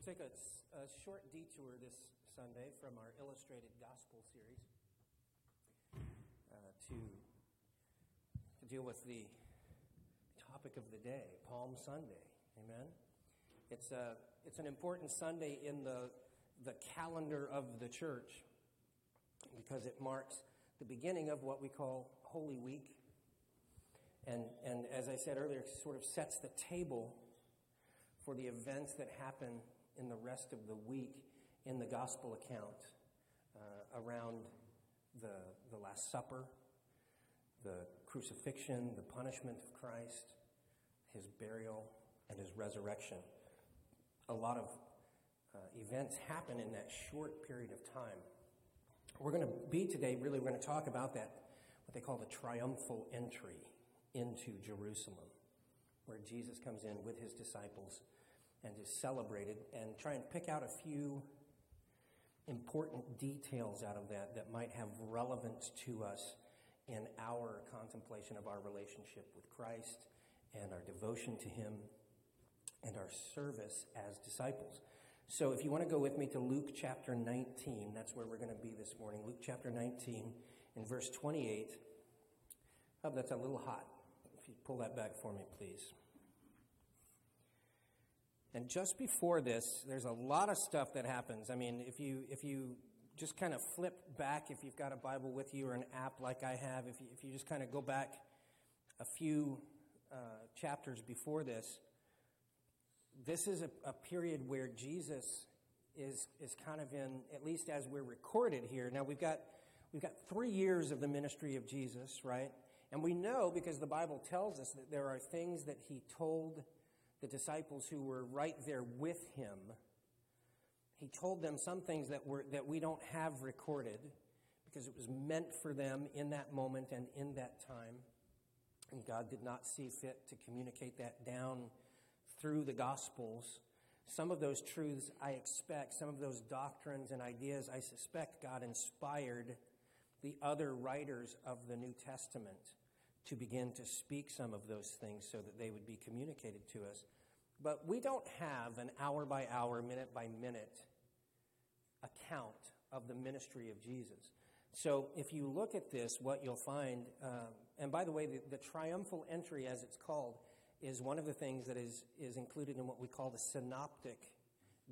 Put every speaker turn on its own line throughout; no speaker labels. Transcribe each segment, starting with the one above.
We'll take a, a, short detour this Sunday from our illustrated gospel series uh, to, to deal with the topic of the day, Palm Sunday. Amen. It's, a, it's an important Sunday in the, the calendar of the church because it marks the beginning of what we call Holy Week. And, and as I said earlier, it sort of sets the table for the events that happen in the rest of the week in the gospel account uh, around the, the Last Supper, the crucifixion, the punishment of Christ, his burial, and his resurrection. A lot of uh, events happen in that short period of time. We're going to be today, really, we're going to talk about that, what they call the triumphal entry into Jerusalem, where Jesus comes in with his disciples and is celebrated, and try and pick out a few important details out of that that might have relevance to us in our contemplation of our relationship with Christ and our devotion to Him and our service as disciples. So, if you want to go with me to Luke chapter 19, that's where we're going to be this morning. Luke chapter 19, in verse 28. Oh, that's a little hot. If you pull that back for me, please. And just before this, there's a lot of stuff that happens. I mean, if you, if you just kind of flip back, if you've got a Bible with you or an app like I have, if you, if you just kind of go back a few uh, chapters before this, this is a, a period where Jesus is, is kind of in, at least as we're recorded here. Now, we've got, we've got three years of the ministry of Jesus, right? And we know because the Bible tells us that there are things that he told the disciples who were right there with him, he told them some things that, were, that we don't have recorded because it was meant for them in that moment and in that time. And God did not see fit to communicate that down through the Gospels. Some of those truths I expect, some of those doctrines and ideas I suspect God inspired the other writers of the New Testament to begin to speak some of those things so that they would be communicated to us. But we don't have an hour by hour, minute by minute account of the ministry of Jesus. So if you look at this, what you'll find, uh, and by the way, the, the, triumphal entry, as it's called, is one of the things that is, is included in what we call the synoptic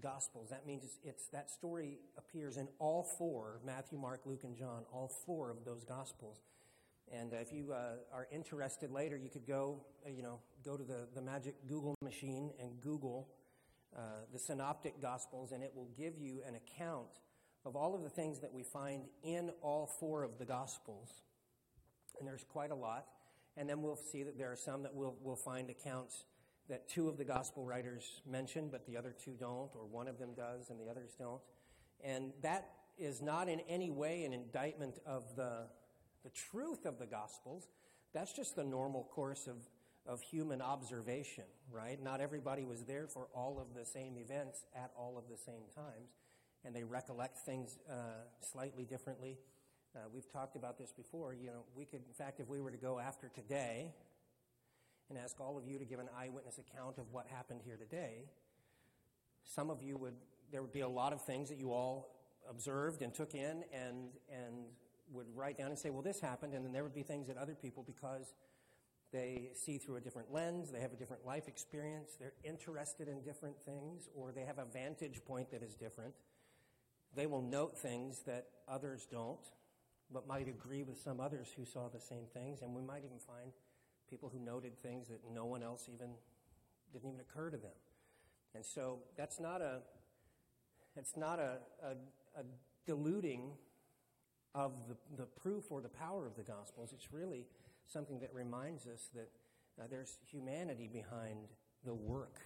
gospels. That means it's, it's that story appears in all four Matthew, Mark, Luke, and John, all four of those gospels. And if you uh, are interested later, you could go, uh, you know, go to the, the magic Google machine and Google uh, the Synoptic Gospels, and it will give you an account of all of the things that we find in all four of the Gospels. And there's quite a lot. And then we'll see that there are some that we'll, we'll find accounts that two of the Gospel writers mention, but the other two don't, or one of them does and the others don't. And that is not in any way an indictment of the the truth of the Gospels, that's just the normal course of, of human observation, right? Not everybody was there for all of the same events at all of the same times, and they recollect things uh, slightly differently. Uh, we've talked about this before. You know, we could, in fact, if we were to go after today and ask all of you to give an eyewitness account of what happened here today, some of you would, there would be a lot of things that you all observed and took in and, and would write down and say, well, this happened, and then there would be things that other people, because they see through a different lens, they have a different life experience, they're interested in different things, or they have a vantage point that is different. They will note things that others don't, but might agree with some others who saw the same things, and we might even find people who noted things that no one else even didn't even occur to them. And so that's not a it's not a, a, a diluting of the, the proof or the power of the Gospels. It's really something that reminds us that uh, there's humanity behind the work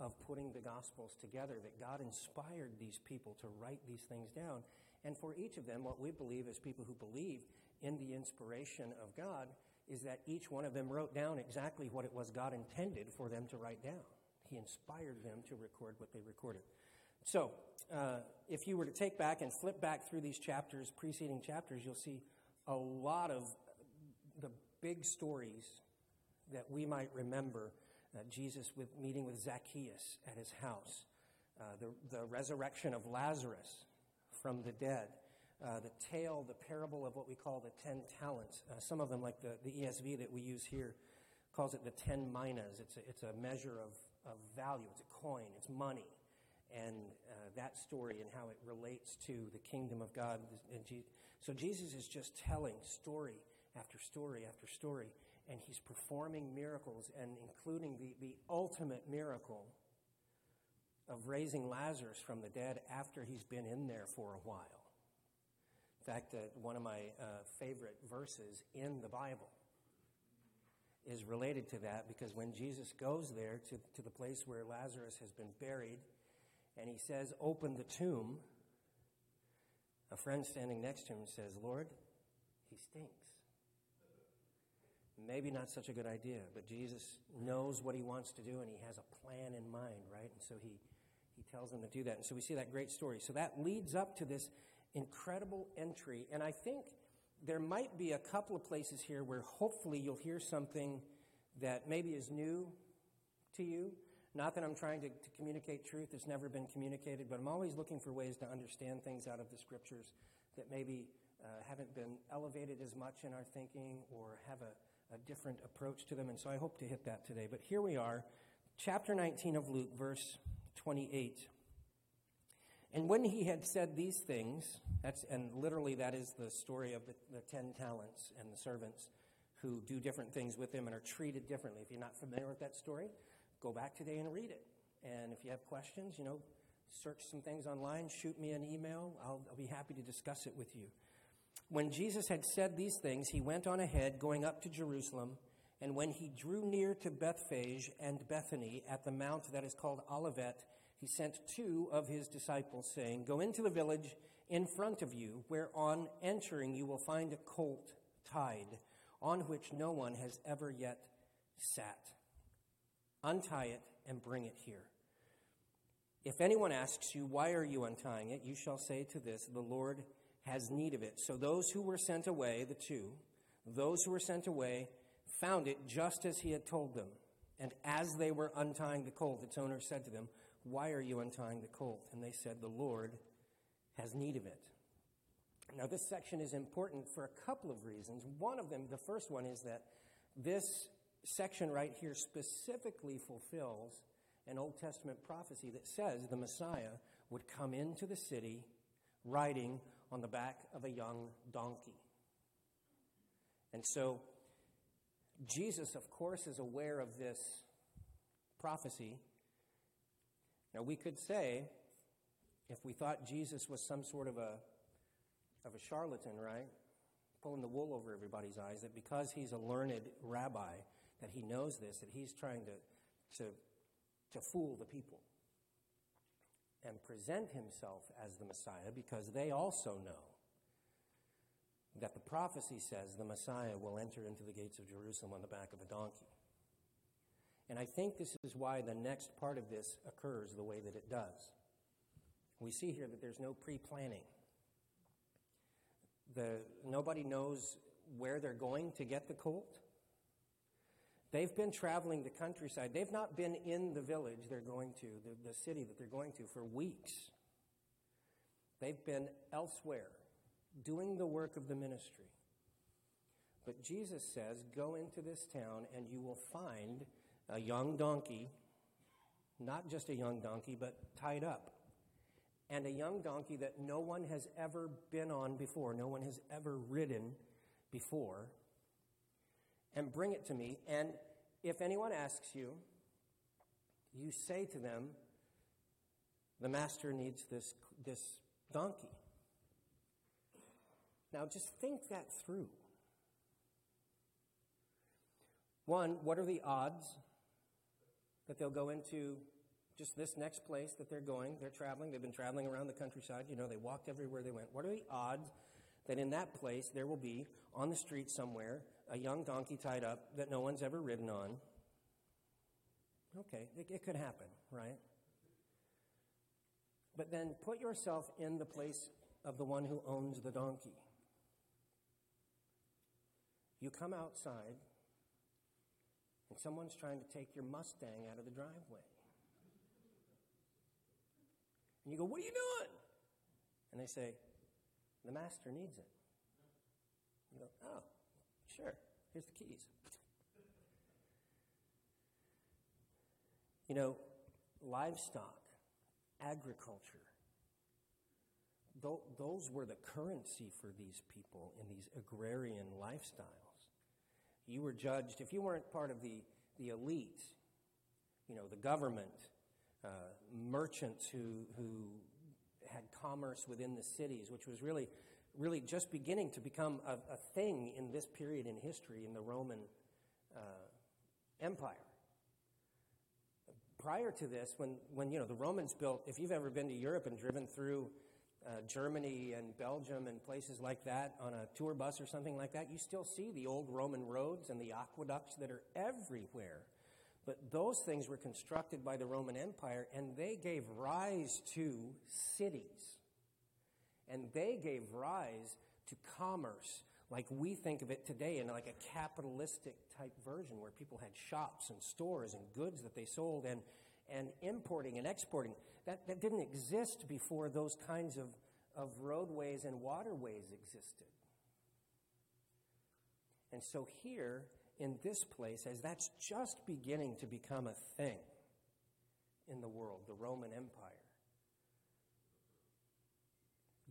of putting the Gospels together, that God inspired these people to write these things down. And for each of them, what we believe as people who believe in the inspiration of God is that each one of them wrote down exactly what it was God intended for them to write down. He inspired them to record what they recorded. So, uh, if you were to take back and flip back through these chapters, preceding chapters, you'll see a lot of the big stories that we might remember. Uh, Jesus with meeting with Zacchaeus at his house, uh, the, the resurrection of Lazarus from the dead, uh, the tale, the parable of what we call the ten talents. Uh, some of them, like the, the ESV that we use here, calls it the ten minas. It's a, it's a measure of, of value, it's a coin, it's money. And uh, that story and how it relates to the kingdom of God. So Jesus is just telling story after story after story, and he's performing miracles, and including the, the ultimate miracle of raising Lazarus from the dead after he's been in there for a while. In fact, uh, one of my uh, favorite verses in the Bible is related to that because when Jesus goes there to, to the place where Lazarus has been buried and he says, Open the tomb, a friend standing next to him says, Lord, he stinks. Maybe not such a good idea, but Jesus knows what he wants to do and he has a plan in mind, right? And so he, he tells them to do that. And so we see that great story. So that leads up to this incredible entry. And I think there might be a couple of places here where hopefully you'll hear something that maybe is new to you. Not that I'm trying to, to communicate truth, it's never been communicated, but I'm always looking for ways to understand things out of the scriptures that maybe uh, haven't been elevated as much in our thinking or have a, a different approach to them. And so I hope to hit that today. But here we are, chapter 19 of Luke, verse 28. And when he had said these things, that's, and literally that is the story of the, the ten talents and the servants who do different things with him and are treated differently. If you're not familiar with that story, go back today and read it. And if you have questions, you know, search some things online, shoot me an email. I'll, I'll be happy to discuss it with you. When Jesus had said these things, he went on ahead, going up to Jerusalem. And when he drew near to Bethphage and Bethany at the mount that is called Olivet, he sent two of his disciples, saying, Go into the village in front of you, where on entering you will find a colt tied, on which no one has ever yet sat. Untie it and bring it here. If anyone asks you, Why are you untying it? you shall say to this, The Lord has need of it. So those who were sent away, the two, those who were sent away, found it just as he had told them. And as they were untying the colt, its owner said to them, Why are you untying the colt? And they said, The Lord has need of it. Now, this section is important for a couple of reasons. One of them, the first one, is that this section right here specifically fulfills an Old Testament prophecy that says the Messiah would come into the city riding on the back of a young donkey. And so, Jesus, of course, is aware of this prophecy. Now, we could say, if we thought Jesus was some sort of a, of a charlatan, right? Pulling the wool over everybody's eyes, that because he's a learned rabbi, that he knows this, that he's trying to, to, to fool the people and present himself as the Messiah because they also know that the prophecy says the Messiah will enter into the gates of Jerusalem on the back of a donkey. And I think this is why the next part of this occurs the way that it does. We see here that there's no pre planning. The, nobody knows where they're going to get the colt. They've been traveling the countryside. They've not been in the village they're going to, the, the city that they're going to, for weeks. They've been elsewhere doing the work of the ministry. But Jesus says, Go into this town and you will find a young donkey, not just a young donkey, but tied up. And a young donkey that no one has ever been on before, no one has ever ridden before and bring it to me. And if anyone asks you, you say to them, the master needs this, this donkey. Now just think that through. One, what are the odds that they'll go into just this next place that they're going? They're traveling, they've been traveling around the countryside, you know, they walked everywhere they went. What are the odds that in that place there will be on the street somewhere a young donkey tied up that no one's ever ridden on. Okay, it, it could happen, right? But then put yourself in the place of the one who owns the donkey. You come outside, and someone's trying to take your Mustang out of the driveway. And you go, What are you doing? And they say, The master needs it. You go, Oh, sure, here's the keys. You know, livestock, agriculture, those were the currency for these people in these agrarian lifestyles. You were judged, if you weren't part of the, the elite, you know, the government, uh, merchants who, who had commerce within the cities, which was really, really just beginning to become a, a thing in this period in history in the Roman uh, Empire. Prior to this, when, when you know the Romans built, if you've ever been to Europe and driven through uh, Germany and Belgium and places like that on a tour bus or something like that, you still see the old Roman roads and the aqueducts that are everywhere. But those things were constructed by the Roman Empire and they gave rise to cities. And they gave rise to commerce like we think of it today in like a capitalistic type version where people had shops and stores and goods that they sold and, and importing and exporting. That, that didn't exist before those kinds of, of roadways and waterways existed. And so here, in this place, as that's just beginning to become a thing in the world, the Roman Empire,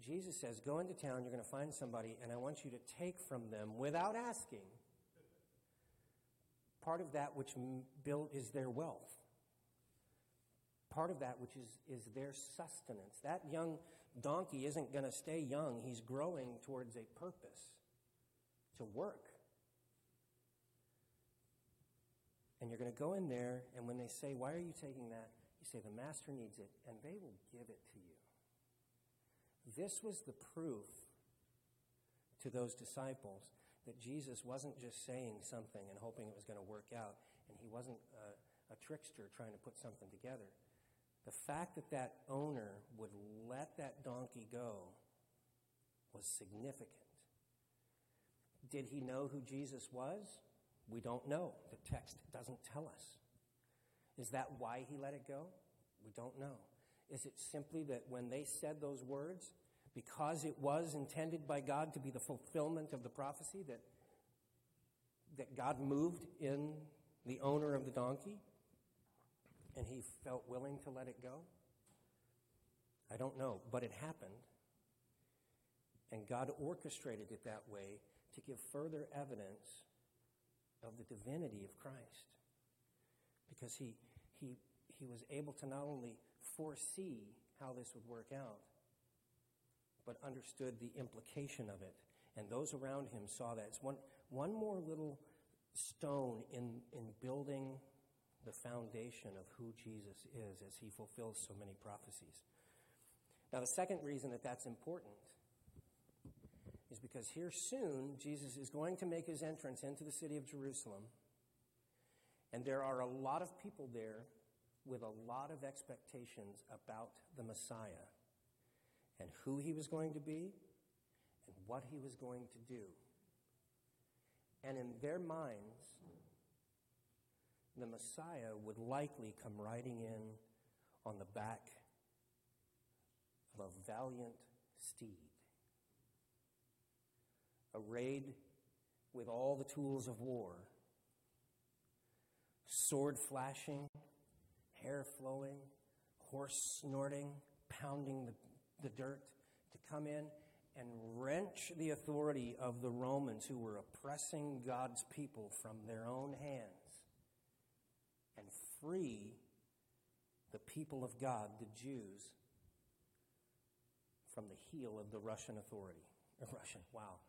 Jesus says, Go into town, you're going to find somebody, and I want you to take from them, without asking, part of that which built is their wealth. Part of that which is, is their sustenance. That young donkey isn't going to stay young, he's growing towards a purpose to work. And you're going to go in there, and when they say, Why are you taking that? You say, The master needs it, and they will give it to you. This was the proof to those disciples that Jesus wasn't just saying something and hoping it was going to work out, and he wasn't a, a trickster trying to put something together. The fact that that owner would let that donkey go was significant. Did he know who Jesus was? We don't know. The text doesn't tell us. Is that why he let it go? We don't know. Is it simply that when they said those words, because it was intended by God to be the fulfillment of the prophecy, that, that God moved in the owner of the donkey and he felt willing to let it go? I don't know, but it happened. And God orchestrated it that way to give further evidence of the divinity of Christ. Because he, he, he was able to not only foresee how this would work out, but understood the implication of it. And those around him saw that. It's one, one more little stone in, in building the foundation of who Jesus is as he fulfills so many prophecies. Now, the second reason that that's important is because here soon Jesus is going to make his entrance into the city of Jerusalem, and there are a lot of people there with a lot of expectations about the Messiah and who he was going to be and what he was going to do. And in their minds, the Messiah would likely come riding in on the back of a valiant steed, arrayed with all the tools of war, sword flashing, hair flowing, horse snorting, pounding the, the dirt, to come in and wrench the authority of the Romans who were oppressing God's people from their own hands and free the people of God, the Jews, from the heel of the Russian authority. Russian, wow.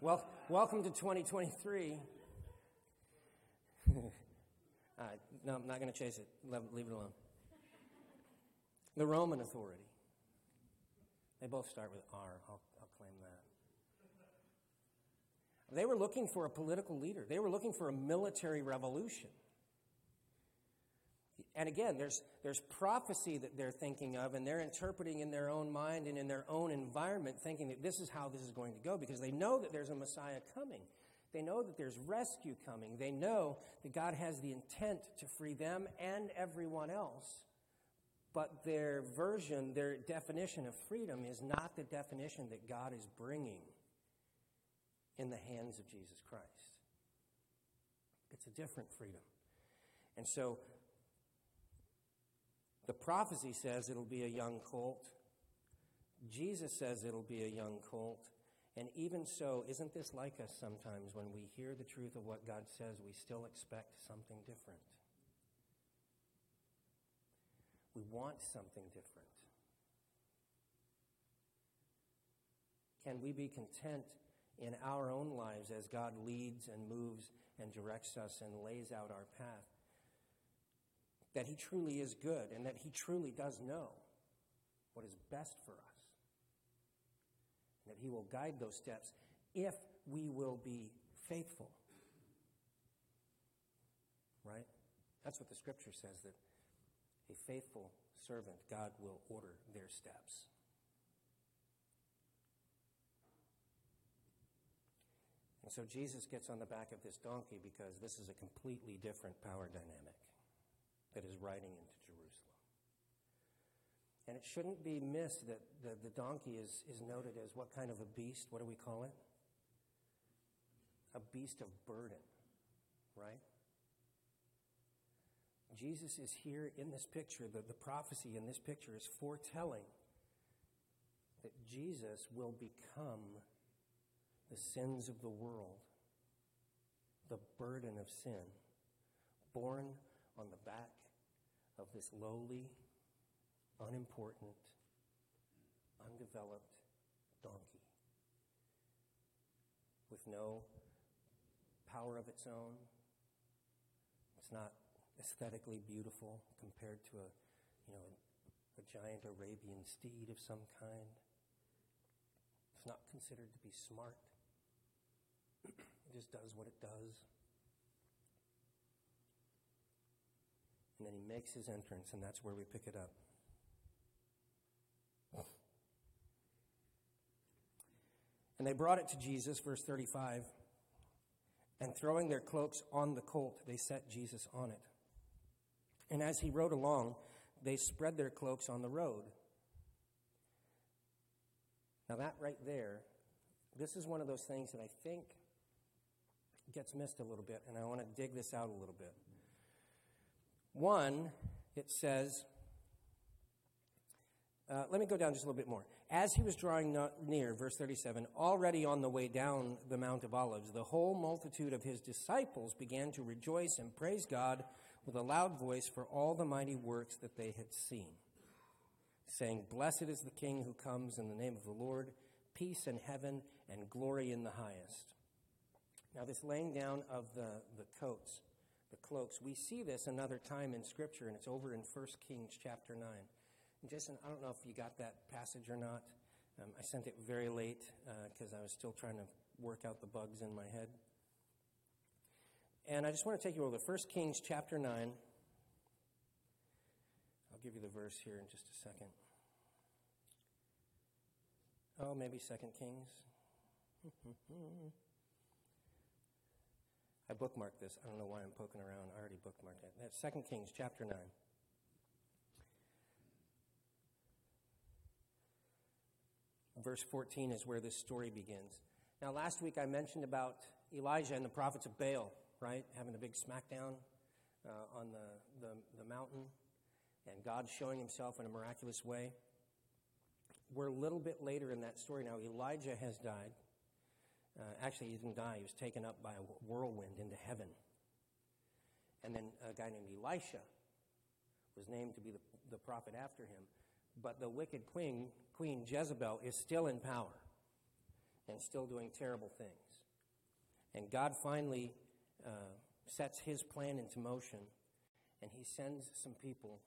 Well, welcome to 2023. Uh, no, I'm not going to chase it. Leave it alone. The Roman authority. They both start with R. I'll, I'll claim that. They were looking for a political leader. They were looking for a military revolution. And again, there's, there's prophecy that they're thinking of, and they're interpreting in their own mind and in their own environment, thinking that this is how this is going to go, because they know that there's a Messiah coming. They know that there's rescue coming. They know that God has the intent to free them and everyone else. but their version, their definition of freedom is not the definition that God is bringing in the hands of Jesus Christ. It's a different freedom. And so the prophecy says it'll be a young colt. Jesus says it'll be a young colt. And even so, isn't this like us sometimes when we hear the truth of what God says, we still expect something different? We want something different. Can we be content in our own lives as God leads and moves and directs us and lays out our path? That He truly is good and that He truly does know what is best for us. That He will guide those steps if we will be faithful. Right? That's what the scripture says that a faithful servant, God will order their steps. And so Jesus gets on the back of this donkey because this is a completely different power dynamic that is riding into. And it shouldn't be missed that the, the donkey is, is noted as what kind of a beast? What do we call it? A beast of burden, right? Jesus is here in this picture. The, the prophecy in this picture is foretelling that Jesus will become the sins of the world, the burden of sin, born on the back of this lowly, unimportant, undeveloped donkey with no power of its own. It's not aesthetically beautiful compared to a, you know, a, giant Arabian steed of some kind. It's not considered to be smart. it just does what it does. And then he makes his entrance, and that's where we pick it up. And they brought it to Jesus, verse 35. And throwing their cloaks on the colt, they set Jesus on it. And as he rode along, they spread their cloaks on the road. Now, that right there, this is one of those things that I think gets missed a little bit, and I want to dig this out a little bit. One, it says, uh, let me go down just a little bit more. As he was drawing near, verse 37, already on the way down the Mount of Olives, the whole multitude of his disciples began to rejoice and praise God with a loud voice for all the mighty works that they had seen, saying, Blessed is the King who comes in the name of the Lord, peace in heaven and glory in the highest. Now, this laying down of the, the coats, the cloaks, we see this another time in Scripture, and it's over in 1 Kings chapter 9. Jason, I don't know if you got that passage or not. Um, I sent it very late because uh, I was still trying to work out the bugs in my head. And I just want to take you over to 1 Kings chapter 9. I'll give you the verse here in just a second. Oh, maybe 2 Kings. I bookmarked this. I don't know why I'm poking around. I already bookmarked it. That's 2 Kings chapter 9. Verse 14 is where this story begins. Now, last week I mentioned about Elijah and the prophets of Baal right? Having a big smackdown uh, on the, the, the mountain and God showing himself in a miraculous way. We're a little bit later in that story now. Elijah has died. Uh, actually, he didn't die. He was taken up by a whirlwind into heaven. And then a guy named Elisha was named to be the, the prophet after him. But the wicked queen, Queen Jezebel, is still in power and still doing terrible things. And God finally uh, sets his plan into motion, and he sends some people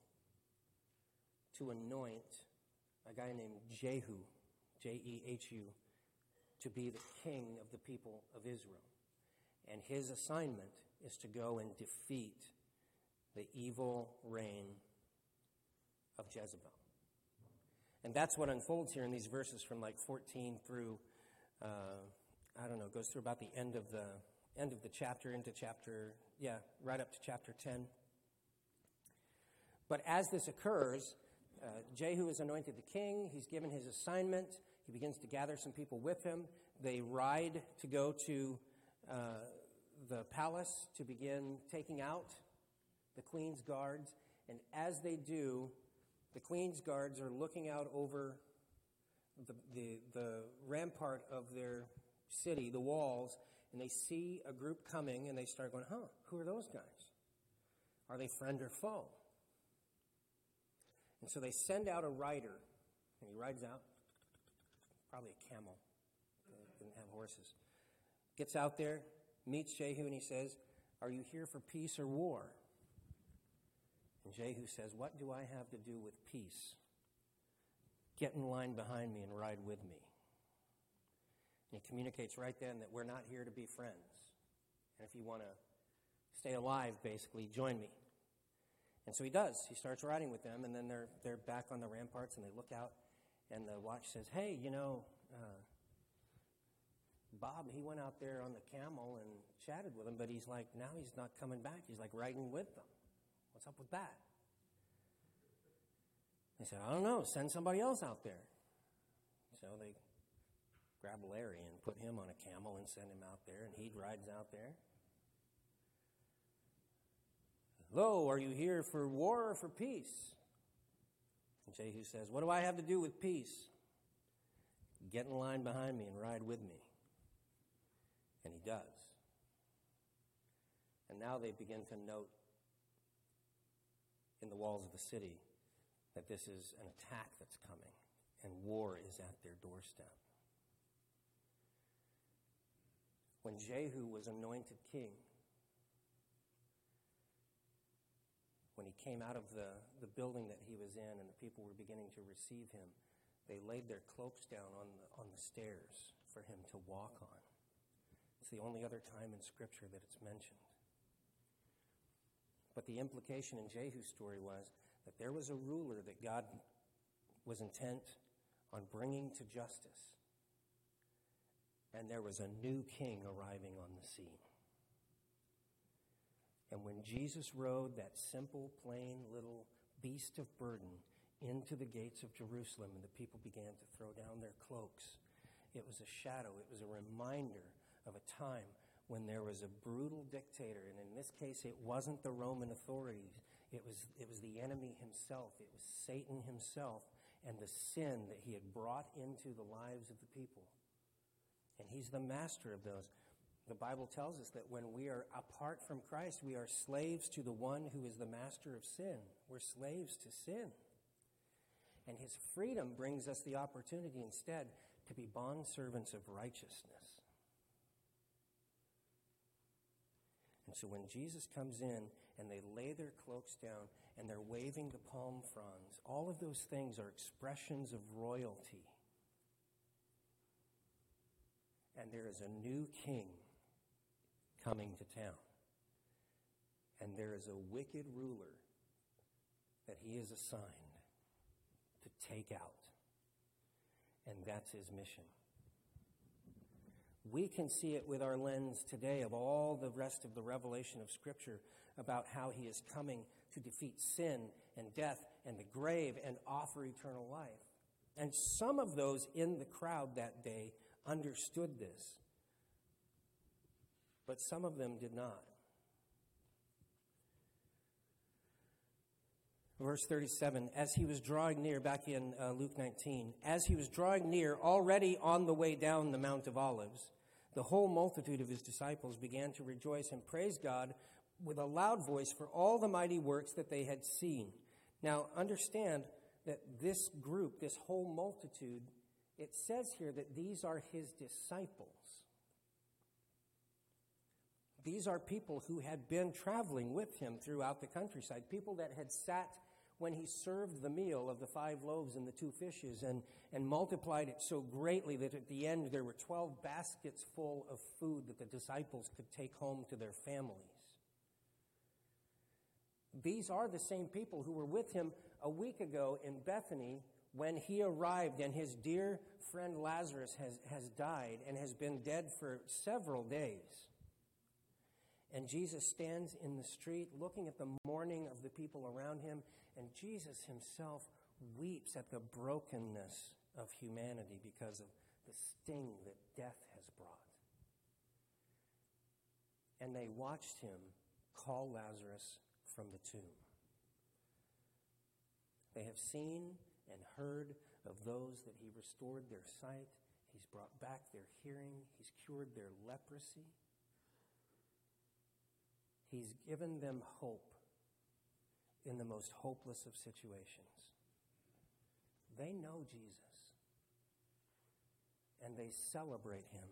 to anoint a guy named Jehu, J E H U, to be the king of the people of Israel. And his assignment is to go and defeat the evil reign of Jezebel. And that's what unfolds here in these verses from like 14 through, uh, I don't know, goes through about the end of the end of the chapter into chapter, yeah, right up to chapter 10. But as this occurs, uh, Jehu is anointed the king. He's given his assignment. He begins to gather some people with him. They ride to go to uh, the palace to begin taking out the queen's guards. And as they do, the queen's guards are looking out over the, the, the rampart of their city, the walls, and they see a group coming and they start going, huh, who are those guys? Are they friend or foe? And so they send out a rider, and he rides out, probably a camel, they didn't have horses. Gets out there, meets Jehu, and he says, Are you here for peace or war? And Jehu says, What do I have to do with peace? Get in line behind me and ride with me. And he communicates right then that we're not here to be friends. And if you want to stay alive, basically, join me. And so he does. He starts riding with them, and then they're, they're back on the ramparts, and they look out, and the watch says, Hey, you know, uh, Bob, he went out there on the camel and chatted with them, but he's like, now he's not coming back. He's like riding with them. What's up with that? They said, I don't know. Send somebody else out there. So they grab Larry and put him on a camel and send him out there, and he rides out there. Lo, are you here for war or for peace? And Jehu says, What do I have to do with peace? Get in line behind me and ride with me. And he does. And now they begin to note in the walls of the city that this is an attack that's coming and war is at their doorstep. When Jehu was anointed king, when he came out of the, the building that he was in and the people were beginning to receive him, they laid their cloaks down on the, on the stairs for him to walk on. It's the only other time in Scripture that it's mentioned. But the implication in Jehu's story was that there was a ruler that God was intent on bringing to justice. And there was a new king arriving on the scene. And when Jesus rode that simple, plain little beast of burden into the gates of Jerusalem and the people began to throw down their cloaks, it was a shadow, it was a reminder of a time when there was a brutal dictator, and in this case, it wasn't the Roman authorities. It was, it was the enemy himself. It was Satan himself and the sin that he had brought into the lives of the people. And he's the master of those. The Bible tells us that when we are apart from Christ, we are slaves to the one who is the master of sin. We're slaves to sin. And his freedom brings us the opportunity instead to be bondservants of righteousness. And so when Jesus comes in and they lay their cloaks down and they're waving the palm fronds, all of those things are expressions of royalty. And there is a new king coming to town. And there is a wicked ruler that he is assigned to take out. And that's his mission. We can see it with our lens today of all the rest of the revelation of Scripture about how he is coming to defeat sin and death and the grave and offer eternal life. And some of those in the crowd that day understood this but some of them did not. Verse 37 As he was drawing near, back in uh, Luke 19, as he was drawing near, already on the way down the Mount of Olives, the whole multitude of his disciples began to rejoice and praise God with a loud voice for all the mighty works that they had seen. Now, understand that this group, this whole multitude, it says here that these are his disciples. These are people who had been traveling with him throughout the countryside, people that had sat when he served the meal of the five loaves and the two fishes and, and multiplied it so greatly that at the end there were 12 baskets full of food that the disciples could take home to their families. These are the same people who were with him a week ago in Bethany when he arrived and his dear friend Lazarus has, has died and has been dead for several days. And Jesus stands in the street looking at the mourning of the people around him, and Jesus himself weeps at the brokenness of humanity because of the sting that death has brought. And they watched him call Lazarus from the tomb. They have seen and heard of those that he restored their sight, he's brought back their hearing, he's cured their leprosy. He's given them hope in the most hopeless of situations. They know Jesus and they celebrate him.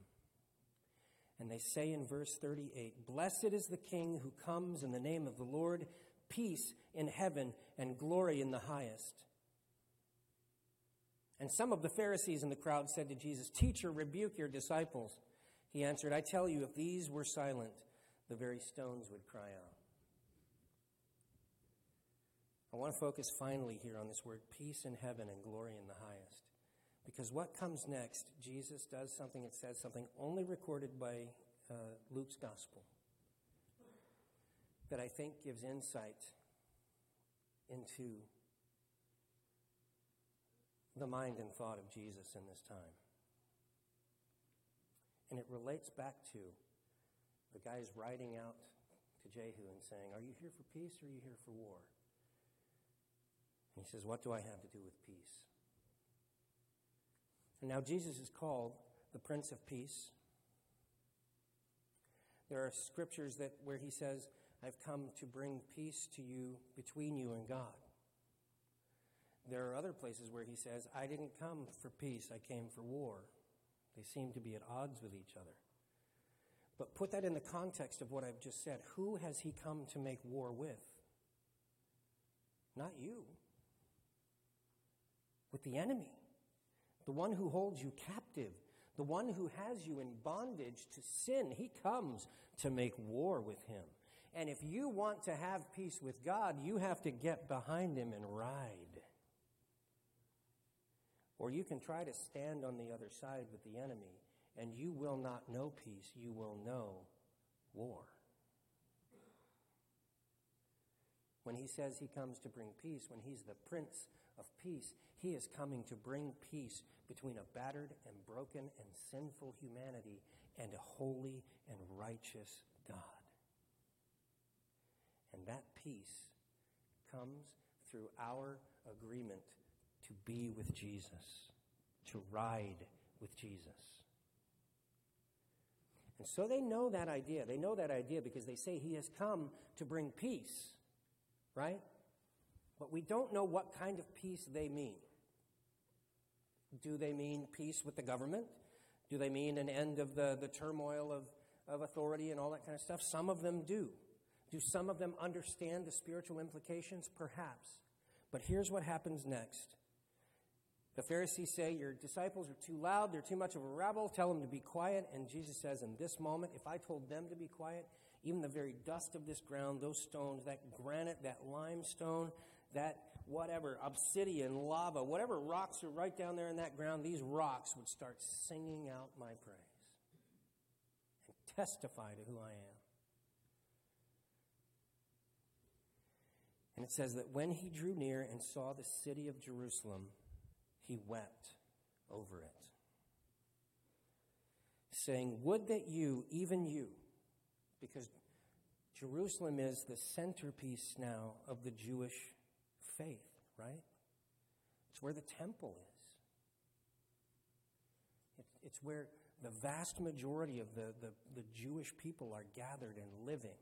And they say in verse 38 Blessed is the King who comes in the name of the Lord, peace in heaven and glory in the highest. And some of the Pharisees in the crowd said to Jesus, Teacher, rebuke your disciples. He answered, I tell you, if these were silent, the very stones would cry out. I want to focus finally here on this word peace in heaven and glory in the highest. Because what comes next, Jesus does something, it says something only recorded by uh, Luke's gospel that I think gives insight into the mind and thought of Jesus in this time. And it relates back to the guys riding out to Jehu and saying, Are you here for peace or are you here for war? He says, What do I have to do with peace? And now Jesus is called the Prince of Peace. There are scriptures that where he says, I've come to bring peace to you between you and God. There are other places where he says, I didn't come for peace, I came for war. They seem to be at odds with each other. But put that in the context of what I've just said. Who has he come to make war with? Not you. With the enemy the one who holds you captive, the one who has you in bondage to sin. He comes to make war with him. And if you want to have peace with God, you have to get behind him and ride. Or you can try to stand on the other side with the enemy, and you will not know peace, you will know war. When he says he comes to bring peace, when he's the Prince of Peace, he is coming to bring peace between a battered and broken and sinful humanity and a holy and righteous God. And that peace comes through our agreement to be with Jesus, to ride with Jesus. And so they know that idea. They know that idea because they say he has come to bring peace, right? But we don't know what kind of peace they mean. Do they mean peace with the government? Do they mean an end of the, the turmoil of, of authority and all that kind of stuff? Some of them do. Do some of them understand the spiritual implications? Perhaps. But here's what happens next. The Pharisees say, Your disciples are too loud, they're too much of a rabble, tell them to be quiet. And Jesus says, In this moment, if I told them to be quiet, even the very dust of this ground, those stones, that granite, that limestone, that whatever, obsidian, lava, whatever rocks are right down there in that ground, these rocks would start singing out my praise and testify to who I am. And it says that when he drew near and saw the city of Jerusalem, he wept over it, saying, Would that you, even you, because Jerusalem is the centerpiece now of the Jewish faith, right? It's where the temple is. it's where the vast majority of the, the, the Jewish people are gathered and living.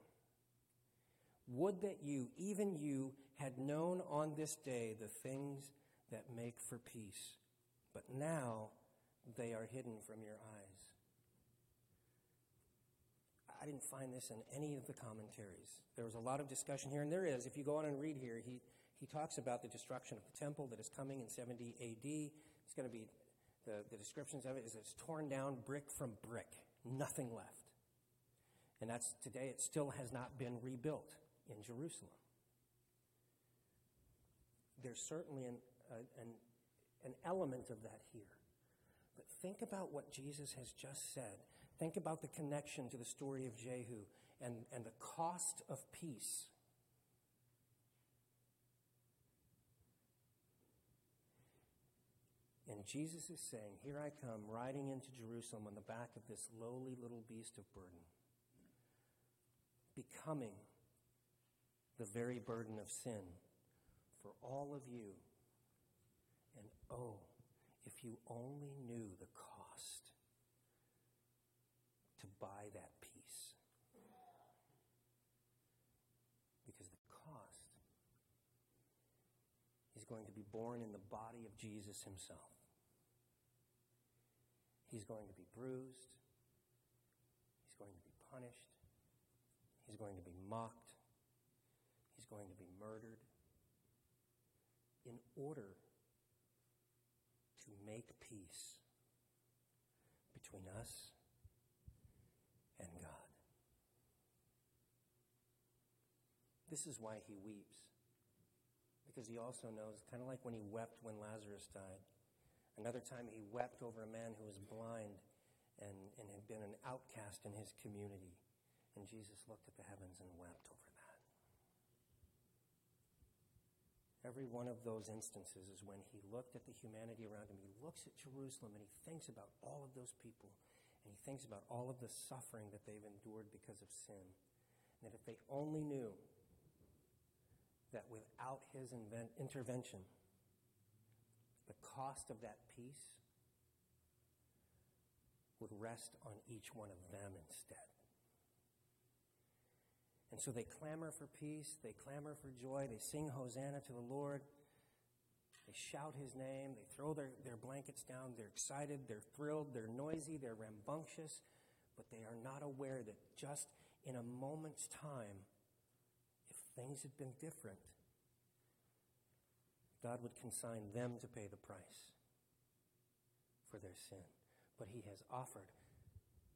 Would that you, even you, had known on this day the things that make for peace, but now they are hidden from your eyes. I didn't find this in any of the commentaries. There was a lot of discussion here, and there is. If you go on and read here, he, he talks about the destruction of the temple that is coming in 70 AD. It's going to be, the, the descriptions of it is it's torn down brick from brick, nothing left. And that's today, it still has not been rebuilt in Jerusalem. There's certainly an, an, an element of that here. But think about what Jesus has just said. Think about the connection to the story of Jehu and, and the cost of peace And Jesus is saying, Here I come, riding into Jerusalem on the back of this lowly little beast of burden, becoming the very burden of sin for all of you. And oh, if you only knew the cost to buy that peace. Because the cost is going to be borne in the body of Jesus himself. He's going to be bruised. He's going to be punished. He's going to be mocked. He's going to be murdered in order to make peace between us and God. This is why he weeps. Because he also knows, kind of like when he wept when Lazarus died. Another time he wept over a man who was blind and, and had been an outcast in his community. And Jesus looked at the heavens and wept over that. Every one of those instances is when he looked at the humanity around him. He looks at Jerusalem and he thinks about all of those people. And he thinks about all of the suffering that they've endured because of sin. And that if they only knew that without his invent- intervention, the cost of that peace would rest on each one of them instead. And so they clamor for peace, they clamor for joy, they sing Hosanna to the Lord, they shout his name, they throw their, their blankets down, they're excited, they're thrilled, they're noisy, they're rambunctious, but they are not aware that just in a moment's time, if things had been different, God would consign them to pay the price for their sin. But He has offered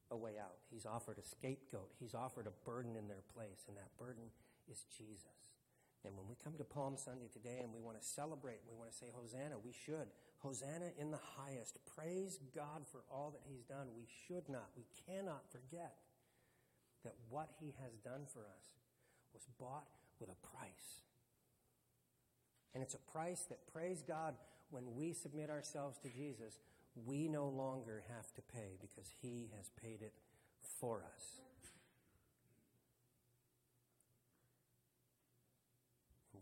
a way out. He's offered a scapegoat. He's offered a burden in their place, and that burden is Jesus. And when we come to Palm Sunday today and we want to celebrate, we want to say, Hosanna, we should. Hosanna in the highest. Praise God for all that He's done. We should not, we cannot forget that what He has done for us was bought with a price. And it's a price that, praise God, when we submit ourselves to Jesus, we no longer have to pay because He has paid it for us.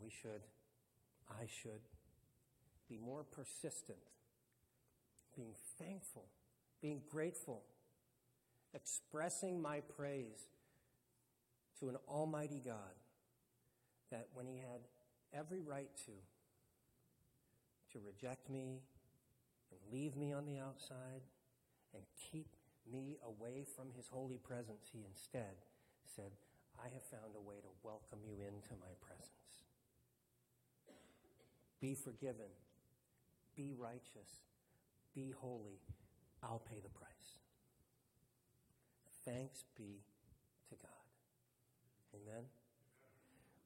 We should, I should, be more persistent, being thankful, being grateful, expressing my praise to an almighty God that when He had every right to to reject me and leave me on the outside and keep me away from his holy presence, he instead said, I have found a way to welcome you into my presence. Be forgiven. Be righteous. Be holy. I'll pay the price. Thanks be to God. Amen.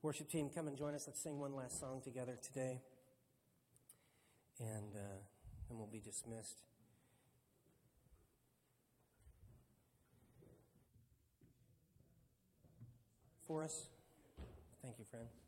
Worship team, come and join us. Let's sing one last song together today. And uh, then we'll be dismissed. For us, thank you, friend.